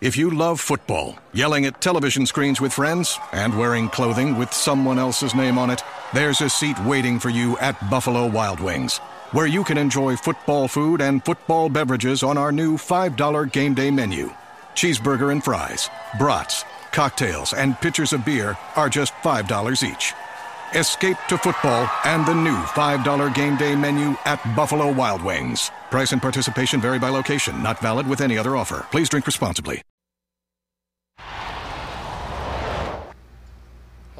If you love football, yelling at television screens with friends, and wearing clothing with someone else's name on it, there's a seat waiting for you at Buffalo Wild Wings, where you can enjoy football food and football beverages on our new $5 game day menu. Cheeseburger and fries, brats, cocktails, and pitchers of beer are just $5 each. Escape to football and the new $5 game day menu at Buffalo Wild Wings. Price and participation vary by location, not valid with any other offer. Please drink responsibly.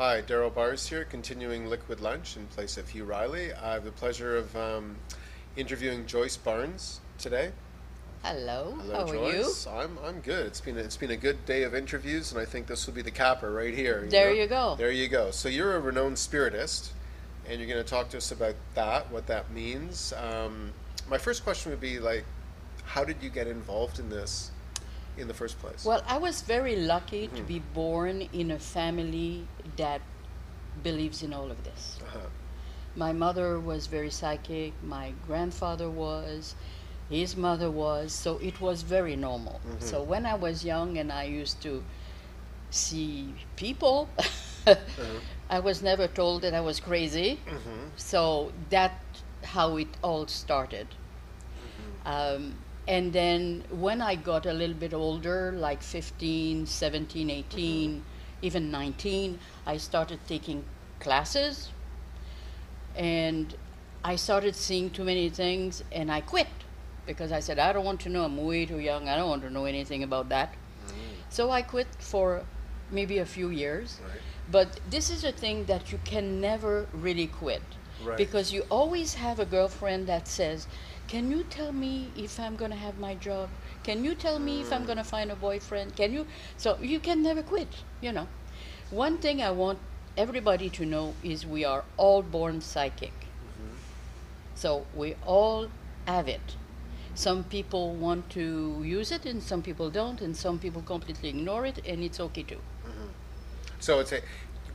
Hi, Daryl Bars here, continuing Liquid Lunch in place of Hugh Riley. I have the pleasure of um, interviewing Joyce Barnes today. Hello. Hello, How are you? Joyce. I'm, I'm good. It's been a, it's been a good day of interviews, and I think this will be the capper right here. There know? you go. There you go. So you're a renowned spiritist, and you're going to talk to us about that, what that means. Um, my first question would be like, how did you get involved in this in the first place? Well, I was very lucky to mm-hmm. be born in a family that believes in all of this. Uh-huh. My mother was very psychic, my grandfather was, his mother was, so it was very normal. Mm-hmm. So when I was young and I used to see people, uh-huh. I was never told that I was crazy. Mm-hmm. So that how it all started. Um, and then when I got a little bit older, like 15, 17, 18, even 19, I started taking classes and I started seeing too many things and I quit because I said, I don't want to know, I'm way too young, I don't want to know anything about that. Mm. So I quit for maybe a few years. Right. But this is a thing that you can never really quit Right. because you always have a girlfriend that says, Can you tell me if I'm going to have my job? Can you tell me if I'm going to find a boyfriend? Can you? So you can never quit, you know. One thing I want everybody to know is we are all born psychic. Mm-hmm. So we all have it. Some people want to use it and some people don't, and some people completely ignore it, and it's okay too. Mm-hmm. So it's a,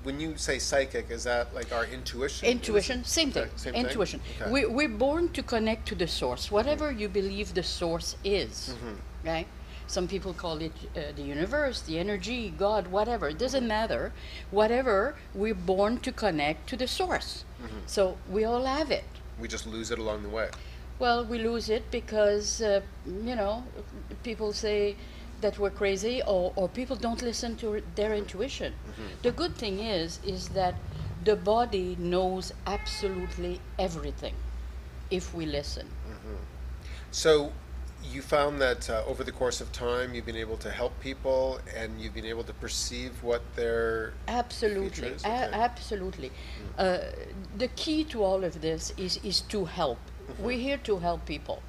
when you say psychic, is that like our intuition? Intuition, same thing. Same thing? Intuition. Okay. We, we're born to connect to the source, whatever you believe the source is. Mm-hmm. Right? Some people call it uh, the universe, the energy, God, whatever. It doesn't matter. Whatever, we're born to connect to the source. Mm-hmm. So we all have it. we just lose it along the way. Well, we lose it because, uh, you know, people say that we're crazy or, or people don't listen to their intuition. Mm-hmm. The good thing is, is that the body knows absolutely everything if we listen. Mm-hmm. So you found that uh, over the course of time, you've been able to help people, and you've been able to perceive what their Absolutely, Features, a- okay. absolutely. Mm. Uh, the key to all of this is, is to help. Mm-hmm. We're here to help people.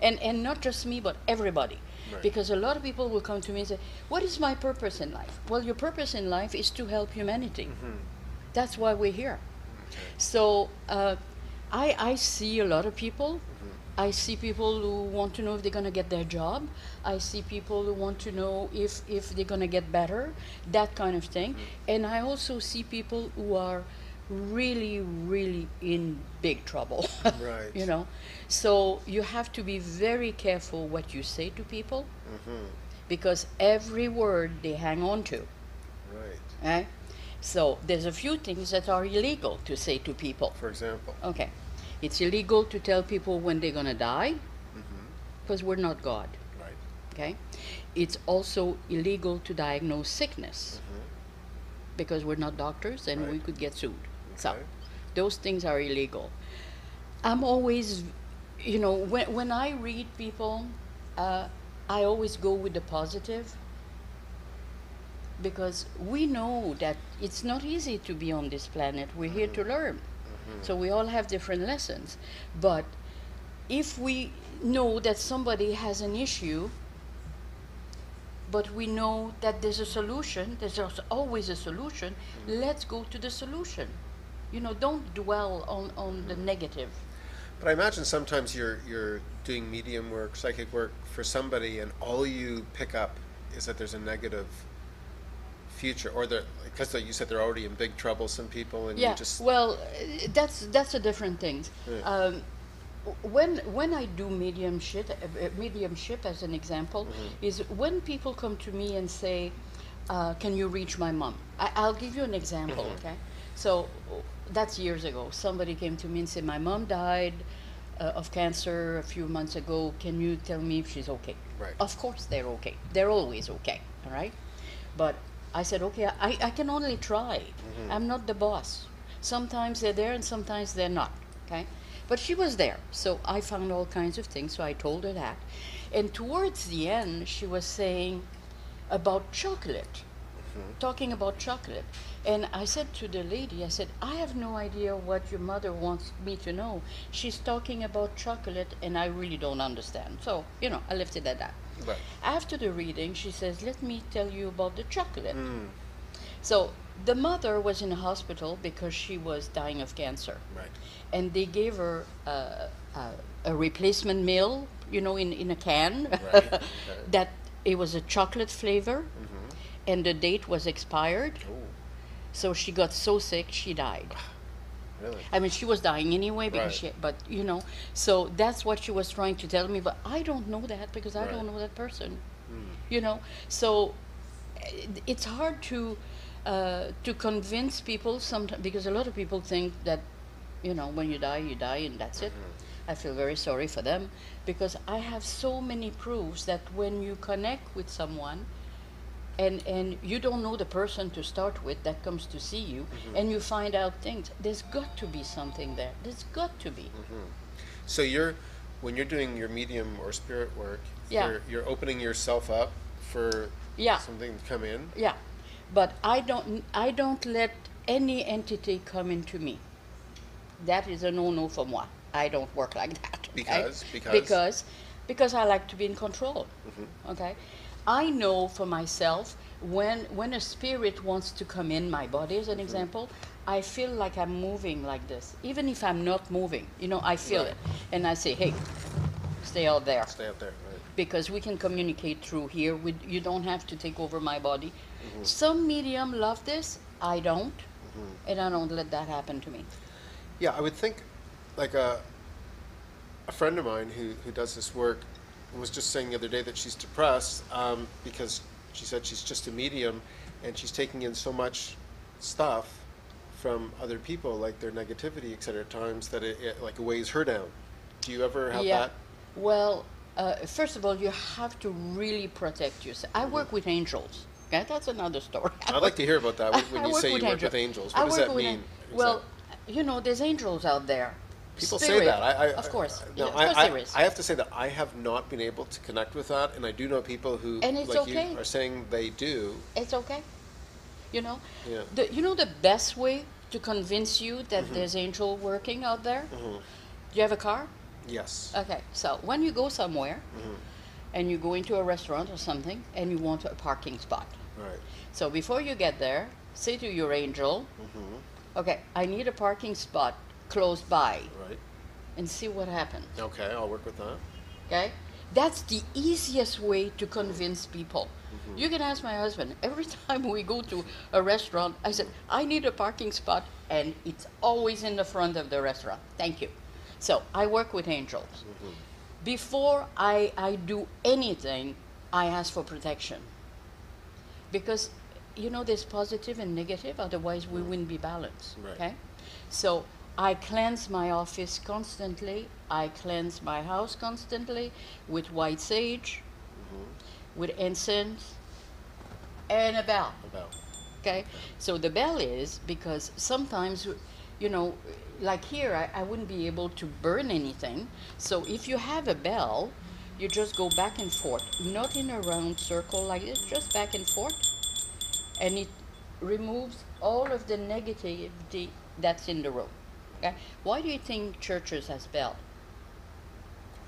And, and not just me, but everybody. Right. Because a lot of people will come to me and say, What is my purpose in life? Well, your purpose in life is to help humanity. Mm-hmm. That's why we're here. So uh, I, I see a lot of people. Mm-hmm. I see people who want to know if they're going to get their job. I see people who want to know if, if they're going to get better, that kind of thing. Mm-hmm. And I also see people who are really, really in big trouble. Right. you know? So you have to be very careful what you say to people because every word they hang on to. right. Eh? So there's a few things that are illegal to say to people. For example, Okay. It's illegal to tell people when they're going to die Mm-hmm. because we're not God. right. Okay. It's also illegal to diagnose sickness because we're not doctors and we Mm-hmm. Could get sued. So Okay. those things are illegal. I'm always, you know, when, when I read people, uh, I always go with the positive because we know that it's not easy to be on this planet. We're here to mm-hmm. learn. Mm-hmm. So we all have different lessons. But if we know that somebody has an issue, but we know that there's a solution, there's always a solution, mm-hmm. let's go to the solution. You know, don't dwell on, on the negative. But I imagine sometimes you're you're doing medium work, psychic work for somebody, and all you pick up is that there's a negative future, or they're because you said they're already in big trouble. Some people, and Yeah, you just well, uh, that's that's a different thing. Yeah. Um, when when I do mediumship, uh, mediumship as an example, is when people come to me and say, uh, "Can you reach my mom?" I, I'll give you an example. Okay, so that's years ago. Somebody came to me and said, "My mom died uh, of cancer a few months ago. Can you tell me if she's okay?" Right. Of course, they're okay. They're always okay. All right, but I said, "Okay, I, I can only try. I'm not the boss." Sometimes they're there and sometimes they're not. Okay? But she was there. So I found all kinds of things. So I told her that. And towards the end, she was saying about chocolate, talking about chocolate. And I said to the lady, I said, I have no idea what your mother wants me to know. She's talking about chocolate and I really don't understand. So, you know, I left it at that. Right. After the reading, she says, Let me tell you about the chocolate. So the mother was in a hospital because she was dying of cancer. Right. And they gave her uh, uh, a replacement meal, you know, in, in a can, Right, that it was a chocolate flavor, and the date was expired. Oh, So she got so sick, she died. really? I mean, she was dying anyway because she, but you know, so that's what she was trying to tell me. But I don't know that because I Right. don't know that person. You know, so eh, it's hard to uh, to convince people sometimes because a lot of people think that you know when you die, you die and that's it. I feel very sorry for them because I have so many proofs that when you connect with someone and and you don't know the person to start with that comes to see you mm-hmm. and you find out things. There's got to be something there. There's got to be. Mm-hmm. So you're when you're doing your medium or spirit work, Yeah. you're you're opening yourself up for Yeah. something to come in. yeah. But i don't i don't let any entity come into me. That is a no-no for moi. I don't work like that okay? Because- because? because because i like to be in control mm-hmm. okay i know for myself when when a spirit wants to come in my body as an mm-hmm. example i feel like i'm moving like this even if i'm not moving you know i feel Right. it and i say hey stay out there Stay out there. Right. because we can communicate through here. We, you don't have to take over my body. Mm-hmm. Some medium love this. I don't, mm-hmm. and I don't let that happen to me. Yeah, I would think like a a friend of mine who, who does this work was just saying the other day that she's depressed um, because she said she's just a medium and she's taking in so much stuff from other people, like their negativity, et cetera, at times that it, it like weighs her down. Do you ever have yeah. that? Well, uh, first of all, you have to really protect yourself. I work with angels. Okay, that's another story. Mm-hmm. I'd like to hear about that when, when you say you work with angels. I What does that mean? an- Well, you know, there's angels out there. People say that. I, I, of course, No, Yeah, of course I, there is. I have to say that I have not been able to connect with that, and I do know people who, And it's like okay. you, are saying they do. It's okay. You know, Yeah. the, you know the best way to convince you that Mm-hmm. there's angel working out there. Hmm. Do you have a car? Yes. Okay, so when you go somewhere Mm-hmm. and you go into a restaurant or something and you want a parking spot. right. So before you get there, say to your angel, Mm-hmm. okay, I need a parking spot close by Right. and see what happens. Okay, I'll work with that. Okay? That's the easiest way to convince people. Mm-hmm. You can ask my husband. Every time we go to a restaurant, I said, I need a parking spot, and it's always in the front of the restaurant. Thank you. So I work with angels. Mm-hmm. Before I, I do anything, I ask for protection. Because, you know, there's positive and negative, otherwise we wouldn't be balanced. Right. Okay? So I cleanse my office constantly. I cleanse my house constantly with white sage, mm-hmm. with incense, and a bell. About. Okay? So the bell is because sometimes, you know, like here, I, I wouldn't be able to burn anything. So if you have a bell, you just go back and forth, not in a round circle like this, just back and forth, and it removes all of the negativity that's in the room. Okay? Why do you think churches has bell?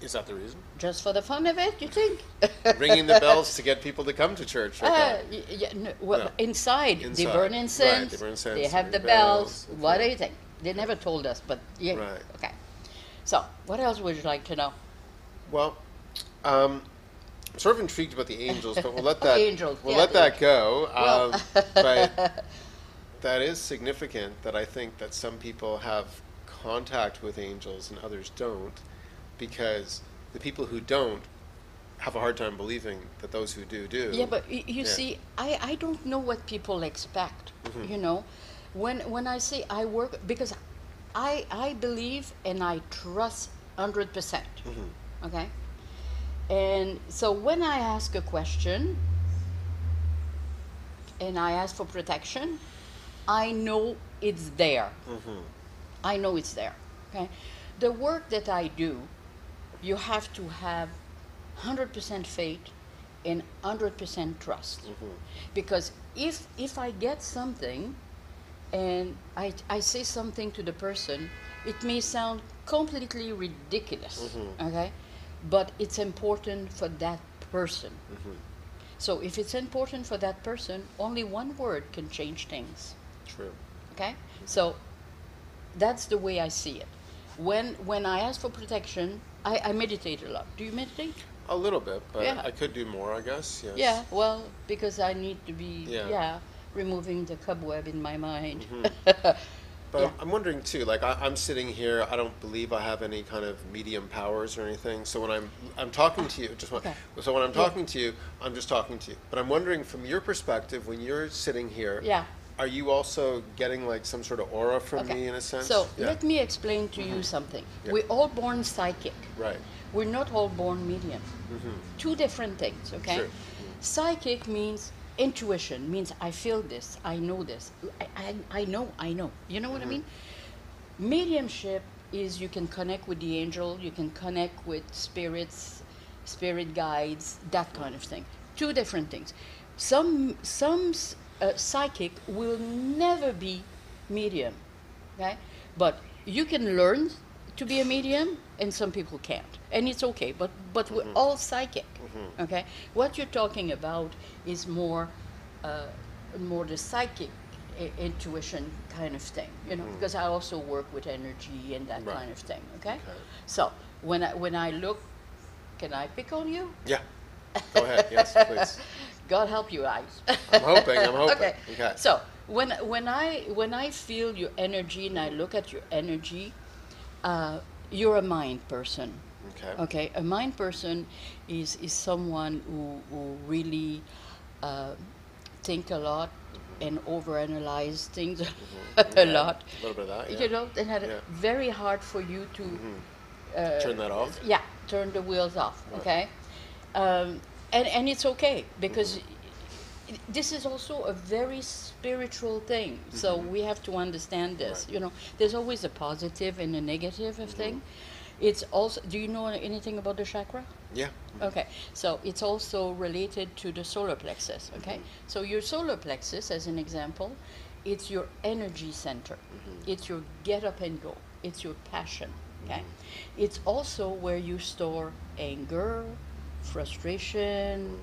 Is that the reason? Just for the fun of it, you think? Ringing the bells to get people to come to church. Uh, yeah, no, well, No. Inside, Inside, they right, burn they incense. burn incense, They have the bells, bells. What do you think? They never told us, but yeah. Right. Okay. So, what else would you like to know? Well, um, I'm sort of intrigued about the angels, but we'll let that Angels, we'll yeah, let that go. Well- Um, but that is significant that I think that some people have contact with angels and others don't. because the people who don't have a hard time believing that those who do do. Yeah, but you Yeah. see, I, I don't know what people expect. Mm-hmm. You know, when when I say I work because I I believe and I trust hundred percent. Mm-hmm. Okay, and so when I ask a question and I ask for protection, I know it's there. Mm-hmm. I know it's there. Okay, the work that I do, you have to have hundred percent faith and hundred percent trust, mm-hmm. because if if I get something, and I I say something to the person, it may sound completely ridiculous. Mm-hmm. Okay, but it's important for that person. Mm-hmm. So if it's important for that person, only one word can change things. True. Okay? So that's the way I see it. When when I ask for protection, I, I meditate a lot. Do you meditate? A little bit, but Yeah. I could do more, I guess. Yes. Yeah, well, because I need to be Yeah. yeah, removing the cobweb in my mind. Mm-hmm. But Yeah. I'm wondering too. Like I, I'm sitting here, I don't believe I have any kind of medium powers or anything. So when I'm I'm talking to you, just Okay. so when I'm Yeah. talking to you, I'm just talking to you. But I'm wondering from your perspective, when you're sitting here, Yeah. Are you also getting like some sort of aura from Okay. me in a sense? So yeah. Mm-hmm. let me explain to you something. Yeah. We're all born psychic. Right. We're not all born medium. Two different things, okay? Sure. Psychic means intuition, means I feel this, I know this, I, I, I know, I know. You know what I mean? Mediumship is you can connect with the angel, you can connect with spirits, spirit guides, that kind of thing. Two different things. Some some uh, psychic will never be medium, okay? But you can learn to be a medium, and some people can't, and it's okay. But but we're all psychic, okay? What you're talking about is more uh, more the psychic i- intuition kind of thing, you know, because I also work with energy and that Right. kind of thing, okay? Okay. So when I when I look, can I pick on you? Yeah. Go ahead. Yes, please. God help you guys. I'm hoping. I'm hoping. okay. Okay. So when when I when I feel your energy and I look at your energy, uh, you're a mind person. Okay. Okay, a mind person is is someone who who really uh, think a lot and overanalyze things a Mm-hmm. Okay. lot. A little bit of that. Yeah. You know, and had Yeah. very hard for you to uh, Turn that off. yeah, turn the wheels off. Right. Okay, um, and and it's okay because i- this is also a very spiritual thing. So mm-hmm. we have to understand this. Right. You know, there's always a positive and a negative of thing. Mm-hmm. It's also. Do you know anything about the chakra? Yeah. Mm-hmm. Okay, so it's also related to the solar plexus. Okay, so your solar plexus, as an example, it's your energy center. It's your get up and go. It's your passion. Okay, it's also where you store anger, frustration,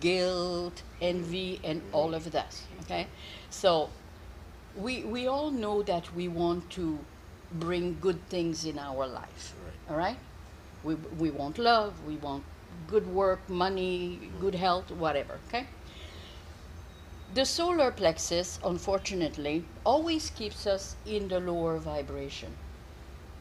guilt, envy, and all of that. Okay, so we we all know that we want to bring good things in our life. Right. All right, we we want love, we want good work, money, good health, whatever. Okay. The solar plexus, unfortunately, always keeps us in the lower vibration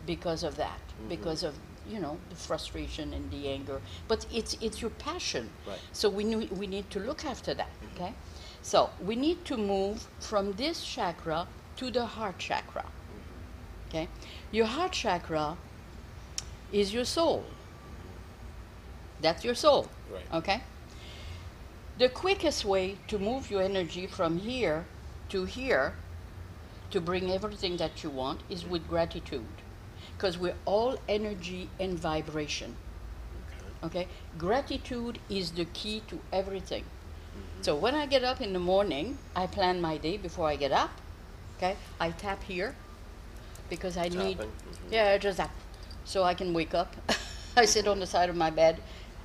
because of that, mm-hmm. because of you know the frustration and the anger. But it's it's your passion, Right. so we need we need to look after that. Mm-hmm. Okay, so we need to move from this chakra to the heart chakra. Mm-hmm. Okay, your heart chakra is your soul. That's your soul. Right. Okay. The quickest way to move your energy from here to here to bring everything that you want is mm-hmm. with gratitude. Because we're all energy and vibration. Okay. Okay? Gratitude is the key to everything. So when I get up in the morning, I plan my day before I get up. Okay? I tap here because I need Tapping, mhm. yeah, just that. So I can wake up. I sit on the side of my bed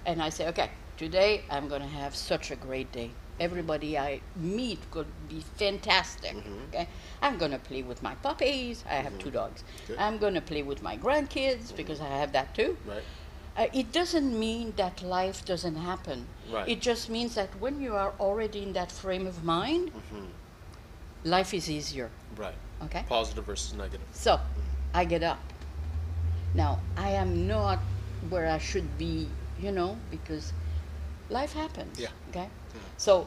and I say, okay, today I'm going to have such a great day. Everybody I meet could be fantastic. Mm-hmm. Okay, I'm going to play with my puppies. I have two mm-hmm. dogs. Good. I'm going to play with my grandkids mm-hmm. because I have that too. Right. Uh, it doesn't mean that life doesn't happen. Right. It just means that when you are already in that frame of mind, life is easier. Right. Okay? Positive versus negative. So, I get up. Now, I am not where I should be, you know, because life happens. Yeah. Okay. So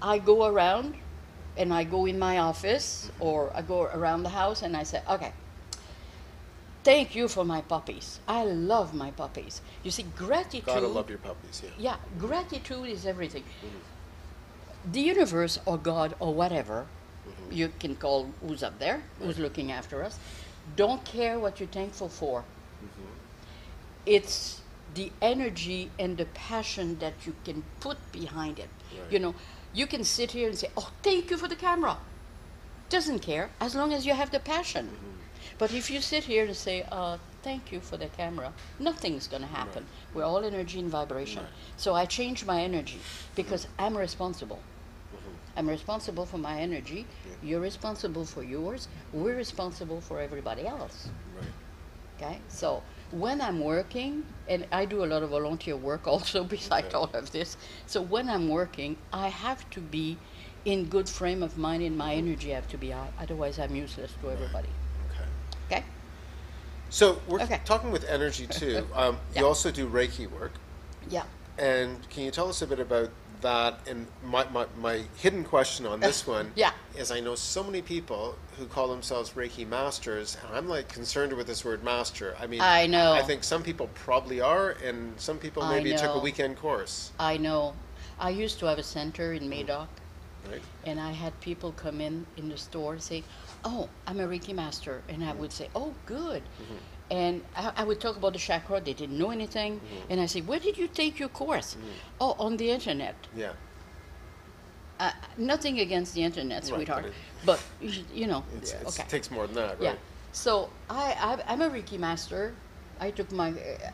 I go around and I go in my office Mm-hmm. or I go around the house and I say, okay, thank you for my puppies. I love my puppies. You see, gratitude. Gotta love your puppies. Yeah. Yeah, gratitude is everything. Mm-hmm. The universe or God or whatever mm-hmm. you can call who's up there, who's looking after us, don't care what you're thankful for. Mm-hmm. It's the energy and the passion that you can put behind it. You know, you can sit here and say, "Oh, thank you for the camera." Doesn't care as long as you have the passion. Mm-hmm. But if you sit here and say, uh, thank you for the camera, nothing's going to happen. We're all energy and vibration. So I change my energy because mm-hmm. I'm responsible. Mm-hmm. I'm responsible for my energy. You're responsible for yours. We're responsible for everybody else. Okay? So when I'm working, and I do a lot of volunteer work also besides Okay. all of this. So when I'm working, I have to be in good frame of mind and my energy have to be high. Otherwise, I'm useless to everybody. Okay. Okay? So we're Okay. talking with energy too. Um, Yeah. You also do Reiki work, Yeah. and can you tell us a bit about that? And my, my, my hidden question on this one Yeah. is I know so many people who call themselves Reiki masters, and I'm like concerned with this word master. I mean, I know. I think some people probably are, and some people maybe took a weekend course, I know. I used to have a center in hmm. Madoc, right? and I had people come in in the store and say, "Oh, I'm a Reiki master," and I hmm. would say, "Oh, good." Mm-hmm. And I, I would talk about the chakra. They didn't know anything, and I say, "Where did you take your course?" Oh, on the internet. Yeah. Uh, nothing against the internet, Right, sweetheart, but but, you know, It's, it's, okay. It takes more than that, right? Yeah. So I, I I'm a Reiki master. I took my uh,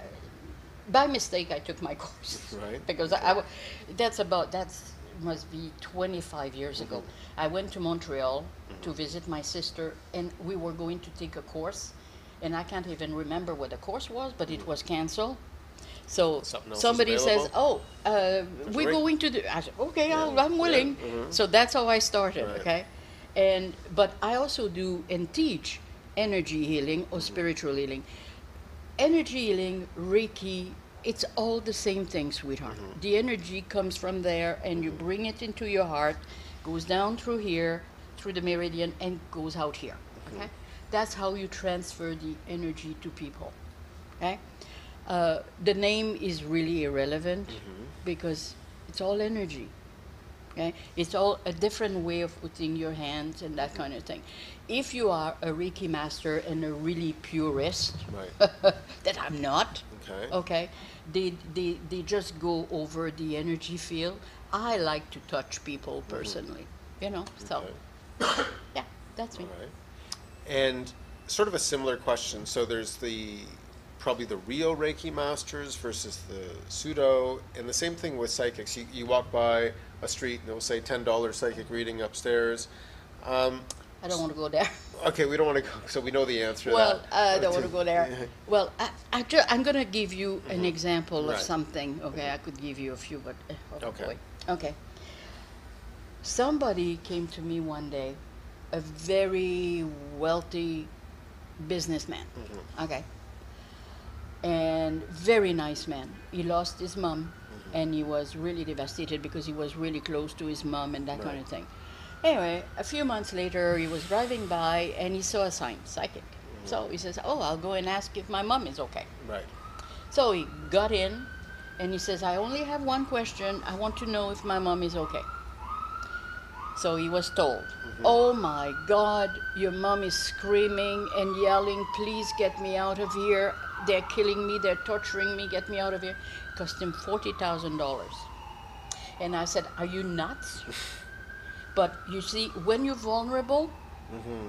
by mistake I took my course. Right. because I, I w- that's about that's must be 25 years ago. Mm-hmm. I went to Montreal to visit my sister and we were going to take a course and I can't even remember what the course was, but it mm. was canceled. So Something else is somebody says, "Oh, uh, we're going to do." I said, "Okay, I'll, Yeah, I'm yeah, willing." mhm. So that's how I started. Right. Okay, and but I also do and teach energy healing or mm-hmm. spiritual healing. Energy healing, Reiki, it's all the same thing, sweetheart. Mm-hmm. The energy comes from there, and you mm-hmm. bring it into your heart, goes down through here, through the meridian, and goes out here. Okay, that's how you transfer the energy to people. Okay, uh, the name is really irrelevant mm-hmm. because it's all energy. Okay? It's all a different way of putting your hands and that mm-hmm. kind of thing. If you are a Reiki master and a really purist, Right. that I'm not, Okay. okay, they, they, they just go over the energy field. I like to touch people mm-hmm. personally, you know, so Okay. yeah, that's me. And sort of a similar question. So there's the probably the real Reiki masters versus the pseudo, and the same thing with psychics. You, you walk by a street and they'll say ten dollars psychic reading upstairs. Um, I don't want to go there. okay, we don't want to go. So we know the answer. Well. I don't want to go there. Well, I, I I'm going to give you an example of Mm-hmm. Right. something. Okay, I could give you a few, but uh, oh, Okay. boy. Okay. Somebody came to me one day, a very wealthy businessman. Mm-hmm. Okay. And very nice man. He lost his mom, Mm-hmm. and he was really devastated because he was really close to his mom and that kind of thing. Anyway, a few months later, he was driving by and he saw a sign, psychic. So he says, "Oh, I'll go and ask if my mom is okay." right. So he got in, and he says, "I only have one question. I want to know if my mom is okay." So he was told, "Oh my God, your mom is screaming and yelling. Please get me out of here. They're killing me. They're torturing me. Get me out of here." It Cost him forty thousand dollars. And I said, "Are you nuts?" but you see, when you're vulnerable, mm-hmm.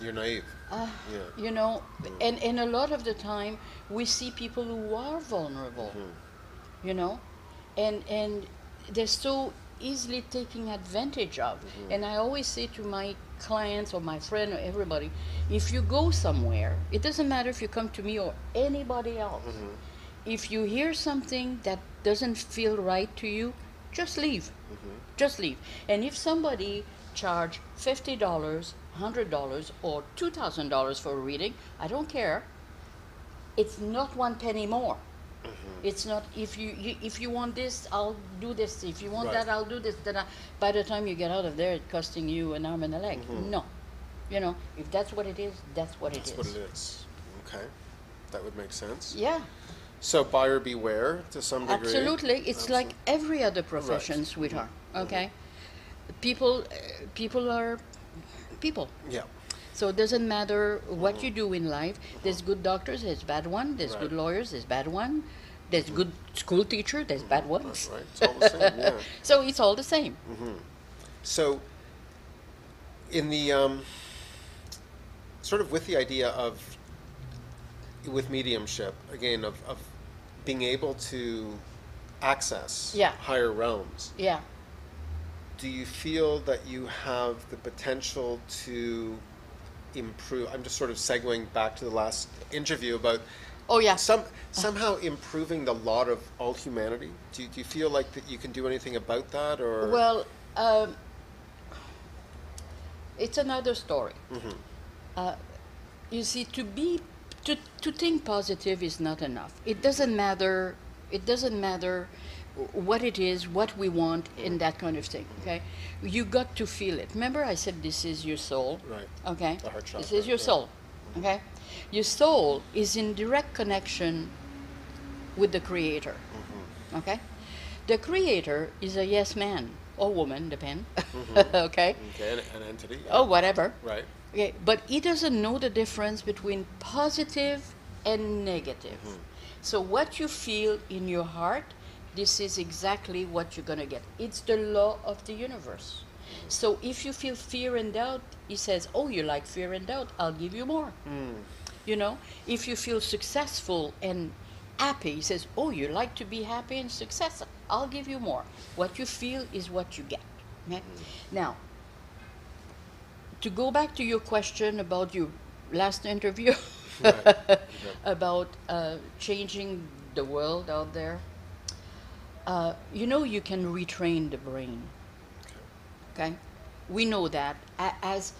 You're naive. uh, Yeah. you know mm. and and a lot of the time we see people who are vulnerable mm-hmm. you know and and they're so easily taken advantage of. Mm-hmm. And i always say to my clients or my friend or everybody if you go somewhere it doesn't matter if you come to me or anybody else. Mm-hmm. If you hear something that doesn't feel right to you just leave. Mm-hmm. Just leave. And if somebody charge $50 $100 or $2000 for a reading i don't care. It's not one penny more. Mm-hmm. It's not if you, you if you want this, I'll do this. If you want Right. that, I'll do this. Then I, by the time you get out of there, it's costing you an arm and a leg. Mm-hmm. No, you know, if that's what it is, that's what it is. That's what it is. Okay, that would make sense. Yeah, So buyer beware to some degree. absolutely. It's like every other profession, sweetheart. Mm-hmm. Okay, people, uh, people are people. Yeah. So it doesn't matter what you do in life. There's good doctors, there's bad one. There's good lawyers, there's bad one. There's good school teacher, there's bad ones. Right. It's all the same. Yeah. So it's all the same. So, in the um, sort of with the idea of with mediumship again of, of being able to access Yeah. higher realms, Yeah. do you feel that you have the potential to improve? I'm just sort of segueing back to the last interview about Oh yeah. some somehow improving the lot of all humanity. Do you, do you feel like that you can do anything about that, or Well, um, it's another story. Mm-hmm. Uh, you see, to be to to think positive is not enough. It doesn't matter. It doesn't matter what it is, what we want, Mm-hmm. and that kind of thing. Okay, you got to feel it. Remember, I said this is your soul. Right. Okay. The heart This is your soul. Okay, your soul is in direct connection with the Creator. Mm-hmm. Okay, the Creator is a yes man or woman, depend. okay. okay, an, an entity? yeah. Oh, whatever. Right. Okay, but he doesn't know the difference between positive and negative. So what you feel in your heart, this is exactly what you're gonna get. It's the law of the universe. So if you feel fear and doubt, he says, "Oh, you like fear and doubt? I'll give you more." You know, if you feel successful and happy, he says, "Oh, you like to be happy and successful? I'll give you more." What you feel is what you get. Okay? Now, to go back to your question about your last interview Right. about uh, changing the world out there, uh, you know, you can retrain the brain. Okay, we know that as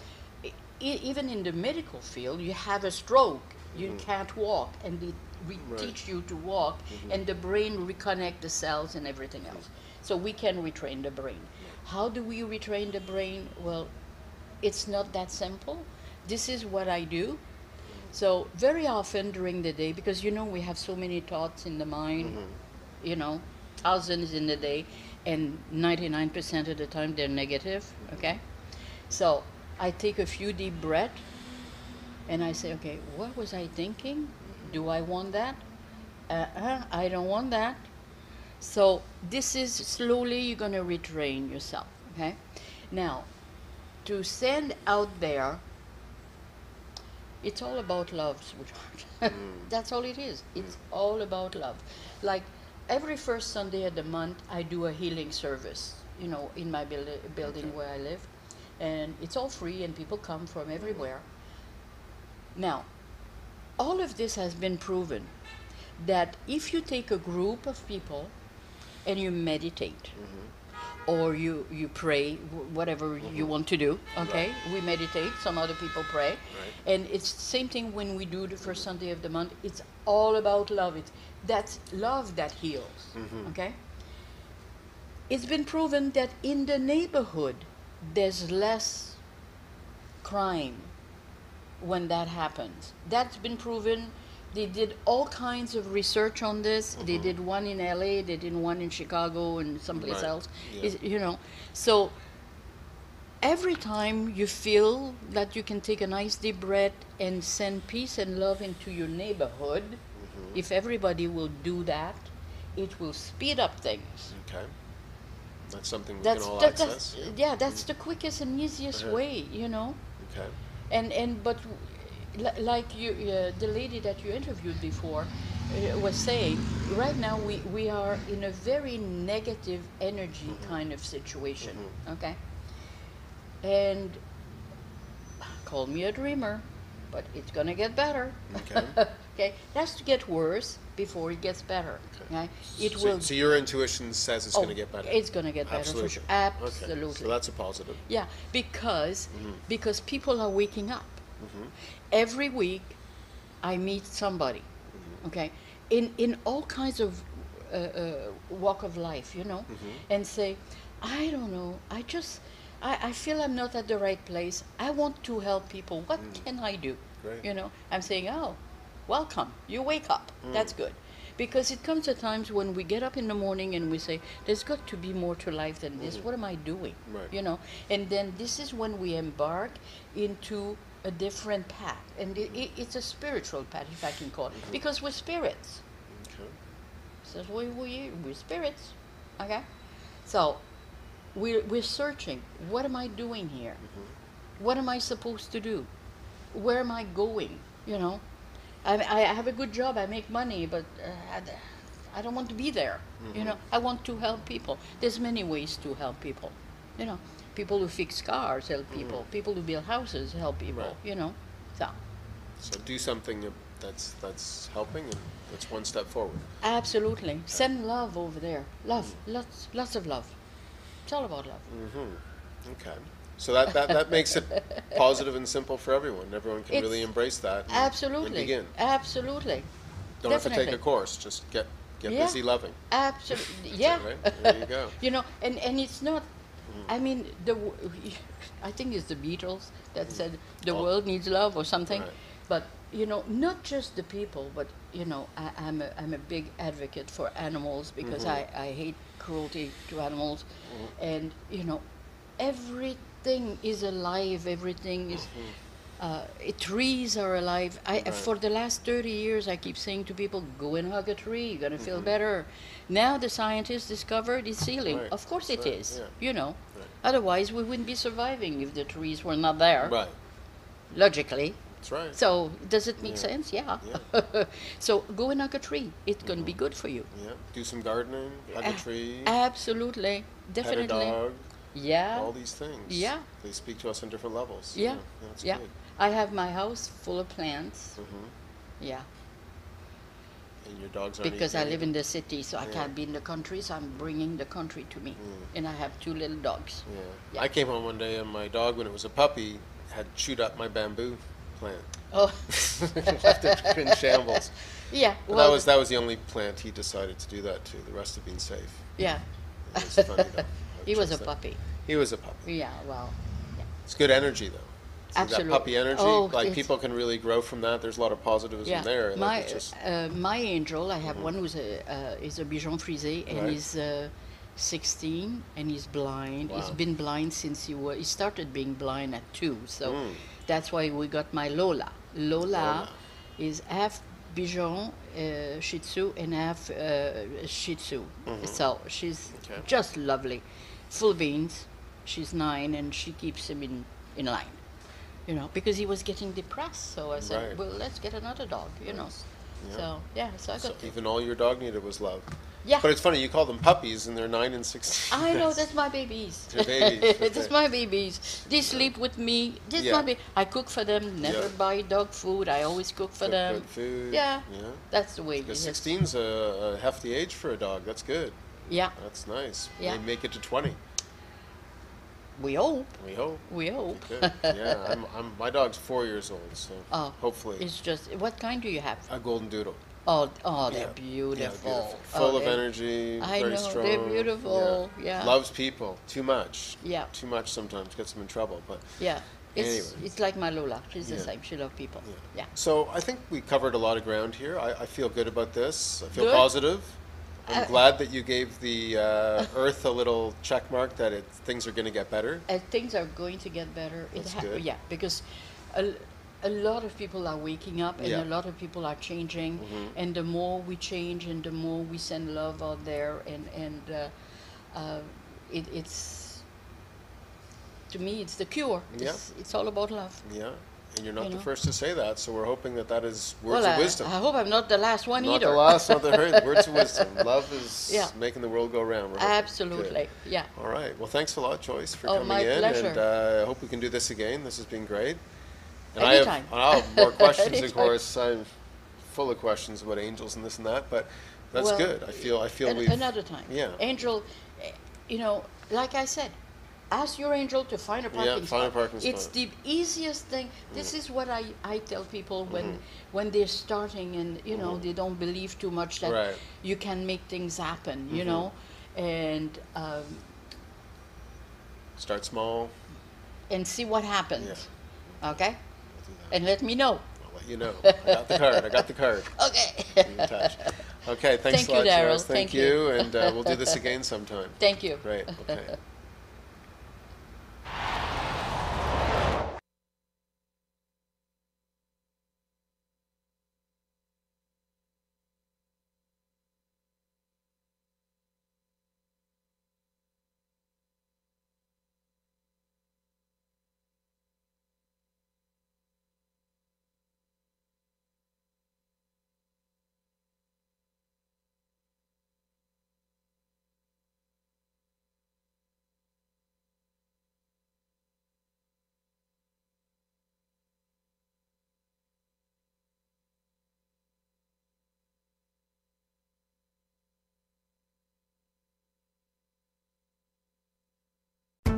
even in the medical field, you have a stroke, you mm-hmm. can't walk, and they re- Right. teach you to walk, mm-hmm. and the brain reconnect the cells and everything else. So we can retrain the brain. How do we retrain the brain? Well, it's not that simple. This is what I do. So very often during the day, because you know we have so many thoughts in the mind, mm-hmm. you know, thousands in the day, and 99% of the time they're negative, okay? So I take a few deep breaths and I say, okay, what was I thinking? Do I want that? Uh-uh, I don't want that. So this is slowly you're going to retrain yourself, okay? Now, to send out there, it's all about love, sweetheart. Mm. That's all it is. It's mm. all about love. Like every first Sunday of the month, I do a healing service, you know, in my build- building where I live. And it's all free, and people come from everywhere. Now, all of this has been proven that if you take a group of people and you meditate, mm-hmm. Or you, you pray, wh- whatever you mm-hmm. want to do, okay? We meditate, some other people pray. And it's the same thing when we do the first Sunday of the month. It's all about love. It's, that's love that heals, mm-hmm. okay? It's been proven that in the neighborhood, there's less crime when that happens. That's been proven. They did all kinds of research on this. They did one in LA, they did one in Chicago and someplace Right. else. Yeah. Is- you know, so every time you feel that you can take a nice deep breath and send peace and love into your neighborhood, if everybody will do that, it will speed up things. Okay. That's something we That's, can all that- access. that's yeah, that's the quickest and easiest Uh-huh. way, you know. Okay. And and but like you, uh, the lady that you interviewed before uh, was saying, right now we we are in a very negative energy kind of situation. Okay. And call me a dreamer, but it's gonna get better. Okay. okay. It has to get worse before it gets better. Okay. It so, will. So your intuition says it's oh, going to get better. It's gonna get better Absolutely. sure. Okay. Absolutely. So that's a positive. Yeah, because Mm-hmm. because people are waking up. Every week, I meet somebody. okay, in in all kinds of uh, uh, walk of life, you know, Mm-hmm. and say, I don't know, I just. I, I feel I'm not at the right place. I want to help people. What can I do? Mm. Great. You know, I'm saying, oh, welcome. You wake up. That's Mm. good. Because it comes at times when we get up in the morning and we say, there's got to be more to life than this. What am I doing? Mm-hmm. Right. You know, and then this is when we embark into a different path. And it, it, it's a spiritual path, if I can call it, Mm-hmm. because we're spirits. Okay. Says we, we, we're spirits. Okay? So we're, we're searching. What am I doing here? What am I supposed to do? Where am I going? You know? I, I have a good job, I make money, but uh, I I don't want to be there. You know, I want to help people. There's many ways to help people. You know, people who fix cars help people. People who build houses help people. Right. You know, so So do something that's that's helping, and that's one step forward. absolutely send love over there. Love, lots, lots of love. It's all about love. Mm-hmm. Okay. So that, that, that makes it positive and simple for everyone. Everyone can really embrace that. And, Absolutely, And begin. absolutely, Don't have to take a course. Just get get Yeah. busy loving. absolutely. Yeah, right? There you go. you know, and and it's not. Mm. I mean, the w- I think it's the Beatles that mm. said the Oh. world needs love or something. Right. But you know, not just the people, but you know, I, I'm a I'm a big advocate for animals because Mm-hmm. I I hate cruelty to animals, mm-hmm. and you know, everything is alive. Everything is. Mm-hmm. Uh, trees are alive. I, Mm-hmm. Right. For the last 30 years, I keep saying to people, go and hug a tree, you're going to Mm-hmm. feel better. Now the scientists discovered it's healing. Right. Of course it right, is, yeah. you know. Otherwise, we wouldn't be surviving if the trees were not there, Right. logically. That's right. So, does it make Yeah. sense? Yeah. Yeah. so, go and hug a tree. It's going to be good for you. yeah. Do some gardening. Hug a Ah, tree. Absolutely. Definitely. Pet a dog. Yeah. All these things. Yeah. They speak to us on different levels. Yeah. That's yeah. I have my house full of plants. hmm Yeah. And your dogs aren't because I eating live in the city, so I Yeah. can't be in the country, so I'm bringing the country to me. Mm. And I have two little dogs. Yeah. Yeah. I came home one day and my dog, when it was a puppy, had chewed up my bamboo plant. Oh, Left it in shambles. yeah. But Well, that was that was the only plant he decided to do that to. The rest have been safe. yeah. It was funny though. he was a puppy. He was a puppy. Yeah, well, It's good energy though. See, Absolute- That puppy energy, oh, like people can really grow from that. There's a lot of positivism yeah. there. Like my just, uh, my angel, I have one who's a uh, is a Bichon frisé, and Right. he's uh, 16, and he's blind. He's Wow. been blind since he was. He started being blind at two, so Mm. that's why we got my Lola. Lola, Lola. is half Bichon uh, Shih Tzu and half uh, Shih Tzu. So she's Mm-hmm. Okay. just lovely, full beans. She's nine, and she keeps him in in line. You know, because he was getting depressed. So I said, Right. well, let's get another dog. You know. Yeah. So yeah, so I so got. even all your dog needed was love. yeah. But it's funny, you call them puppies and they're nine and sixteen. I know that's my babies. Your babies, that's okay. my babies. They sleep with me. This Yeah. my ba- I cook for them. Never Yeah. buy dog food. I always cook for Good- them. Good food. Yeah. Yeah. That's the way it Because is. 16's a, a hefty age for a dog. That's good. Yeah, That's nice. Yeah. They make it to 20. We hope. We hope. We hope. Good. Yeah, I'm, I'm, my dog's four years old, so Oh, hopefully It's just what kind do you have? a golden doodle. Oh, oh, they're Yeah. beautiful. Yeah, beautiful. Oh, Full of energy, I very know, strong. they're beautiful, yeah. Loves people too much. Yeah. Too much sometimes gets them in trouble. But Yeah, it's Anyway. it's like my Lola. She's the same. She loves people. Yeah. Yeah. so I think we covered a lot of ground here. I, I feel good about this. I feel Good. positive. I'm Uh, glad that you gave the uh, Earth a little check mark that it, things are going to get better. And things are going to get better. That's it good. Yeah, because a, a lot of people are waking up and Yeah. a lot of people are changing. Mhm. And the more we change and the more we send love out there, and and uh, uh, it, it's to me it's the cure. Yeah. It's, it's all about love. Yeah, and you're not You the know? first to say that, so we're hoping that that is words well, of I, wisdom. I hope I'm not the last one not either. the last, not the first. Words of wisdom. Love is Yeah. making the world go round. Absolutely. Good. Yeah. All right. Well, thanks a lot, Joyce, for Oh, coming my in, pleasure. and uh, I hope we can do this again. This has been great. And I have, Anytime. I have more questions, of course. I'm full of questions about angels and this and that, but that's Well, good. I feel, I feel An- we've another time. Yeah. Angel, eh, you know, like I said, ask your angel to find a parking yeah, spot. find a spot. parking It's spot. the easiest thing. This is what I, I tell people when when they're starting and you know they don't believe too much that Right. you can make things happen. You know, and um, Start small. and see what happens. Okay, and let me know. I'll let you know. I got the card. I got the card. Okay. Be in touch. Okay, thanks Thank a you, lot, Daryl. Thank, Thank you, you. and uh, we'll do this again sometime. Thank you. Great. Okay.